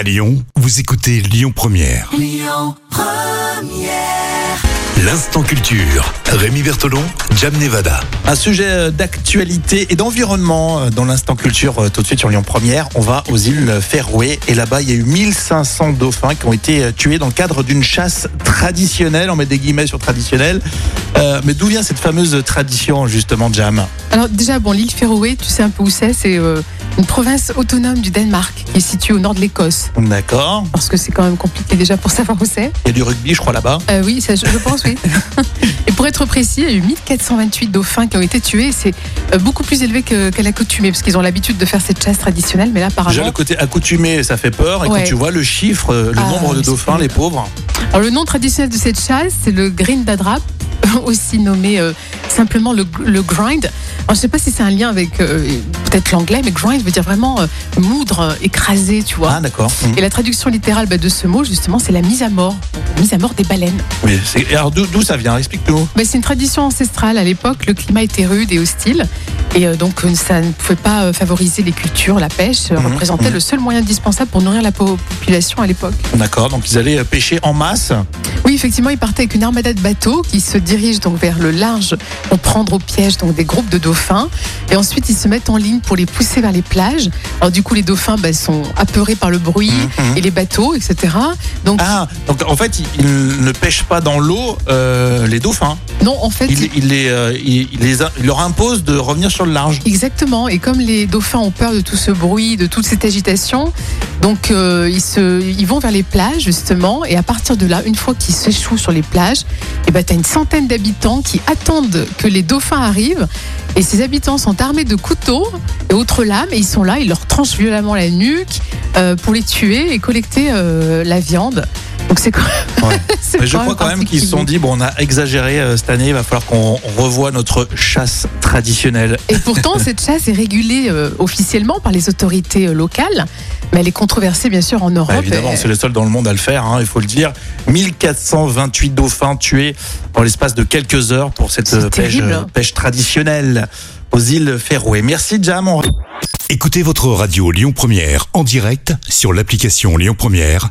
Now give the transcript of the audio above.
À Lyon, vous écoutez Lyon Première. L'instant culture. Rémi Bertolon, Jam Nevada. Un sujet euh, d'actualité et d'environnement euh, dans l'instant culture euh, tout de suite sur Lyon Première. On va aux îles Féroé et là-bas il y a eu 1500 dauphins qui ont été tués dans le cadre d'une chasse traditionnelle. On met des guillemets sur traditionnelle. Euh, mais d'où vient cette fameuse tradition justement, Jam? Alors déjà, bon, l'île Féroé, tu sais un peu où c'est C'est euh, une province autonome du Danemark qui est située au nord de l'Écosse. D'accord. Parce que c'est quand même compliqué déjà pour savoir où c'est. Il y a du rugby, je crois, là-bas. Euh, oui, ça, je, je pense, oui. Et pour être précis, il y a eu 1428 dauphins qui ont été tués. C'est euh, beaucoup plus élevé qu'à l'accoutumée, parce qu'ils ont l'habitude de faire cette chasse traditionnelle. Mais là, Déjà, apparemment. le côté accoutumé, ça fait peur. Et quand Ouais. tu vois le chiffre, euh, le Ah, nombre de dauphins, les pauvres. Alors, le nom traditionnel de cette chasse, c'est le Green Dadrap, aussi nommé euh, simplement le, le grind. Alors, je sais pas si c'est un lien avec euh, peut-être l'anglais, mais grind veut dire vraiment euh, moudre, écraser, tu vois. Ah, d'accord. Mhm. Et la traduction littérale bah, de ce mot, justement, c'est la mise à mort. La mise à mort des baleines. Oui, c'est- alors d'où d'où ça vient? Explique-nous. Bah, c'est une tradition ancestrale. À l'époque, le climat était rude et hostile. Et donc, ça ne pouvait pas favoriser les cultures. La pêche Mhm, représentait mhm. le seul moyen indispensable pour nourrir la po- population à l'époque. D'accord, donc ils allaient pêcher en masse? Effectivement, ils partaient avec une armada de bateaux qui se dirigent donc vers le large pour prendre au piège donc des groupes de dauphins. Et ensuite, ils se mettent en ligne pour les pousser vers les plages. Alors, du coup, les dauphins bah, sont apeurés par le bruit Mhm. et les bateaux, etc. Donc, Ah, donc en fait, ils, ne pêchent pas dans l'eau euh, les dauphins. non, en fait, Ils, ils les, euh, les, a- leur imposent de revenir sur le large. Exactement. Et comme les dauphins ont peur de tout ce bruit, de toute cette agitation, donc euh, ils, se, ils vont vers les plages justement. Et à partir de là, une fois qu'ils s'échouent sur les plages, et ben, tu une centaine d'habitants qui attendent que les dauphins arrivent. Et ces habitants sont armés de couteaux et autres lames. Et ils sont là, ils leur tranchent violemment la nuque euh, pour les tuer et collecter euh, la viande. Donc c'est quand Ouais. c'est Mais je crois quand même qu'ils se sont dit bon, on a exagéré euh, cette année, il va falloir qu'on revoie notre chasse traditionnelle. Et pourtant, cette chasse est régulée euh, officiellement par les autorités euh, locales, mais elle est controversée bien sûr en Europe. Bah, évidemment, Et- c'est le seul dans le monde à le faire, hein, il faut le dire. 1428 dauphins tués en l'espace de quelques heures pour cette euh, pêche, euh, pêche traditionnelle aux îles Féroé. Merci Jam. On- Écoutez votre radio Lyon Première en direct sur l'application Lyon Première,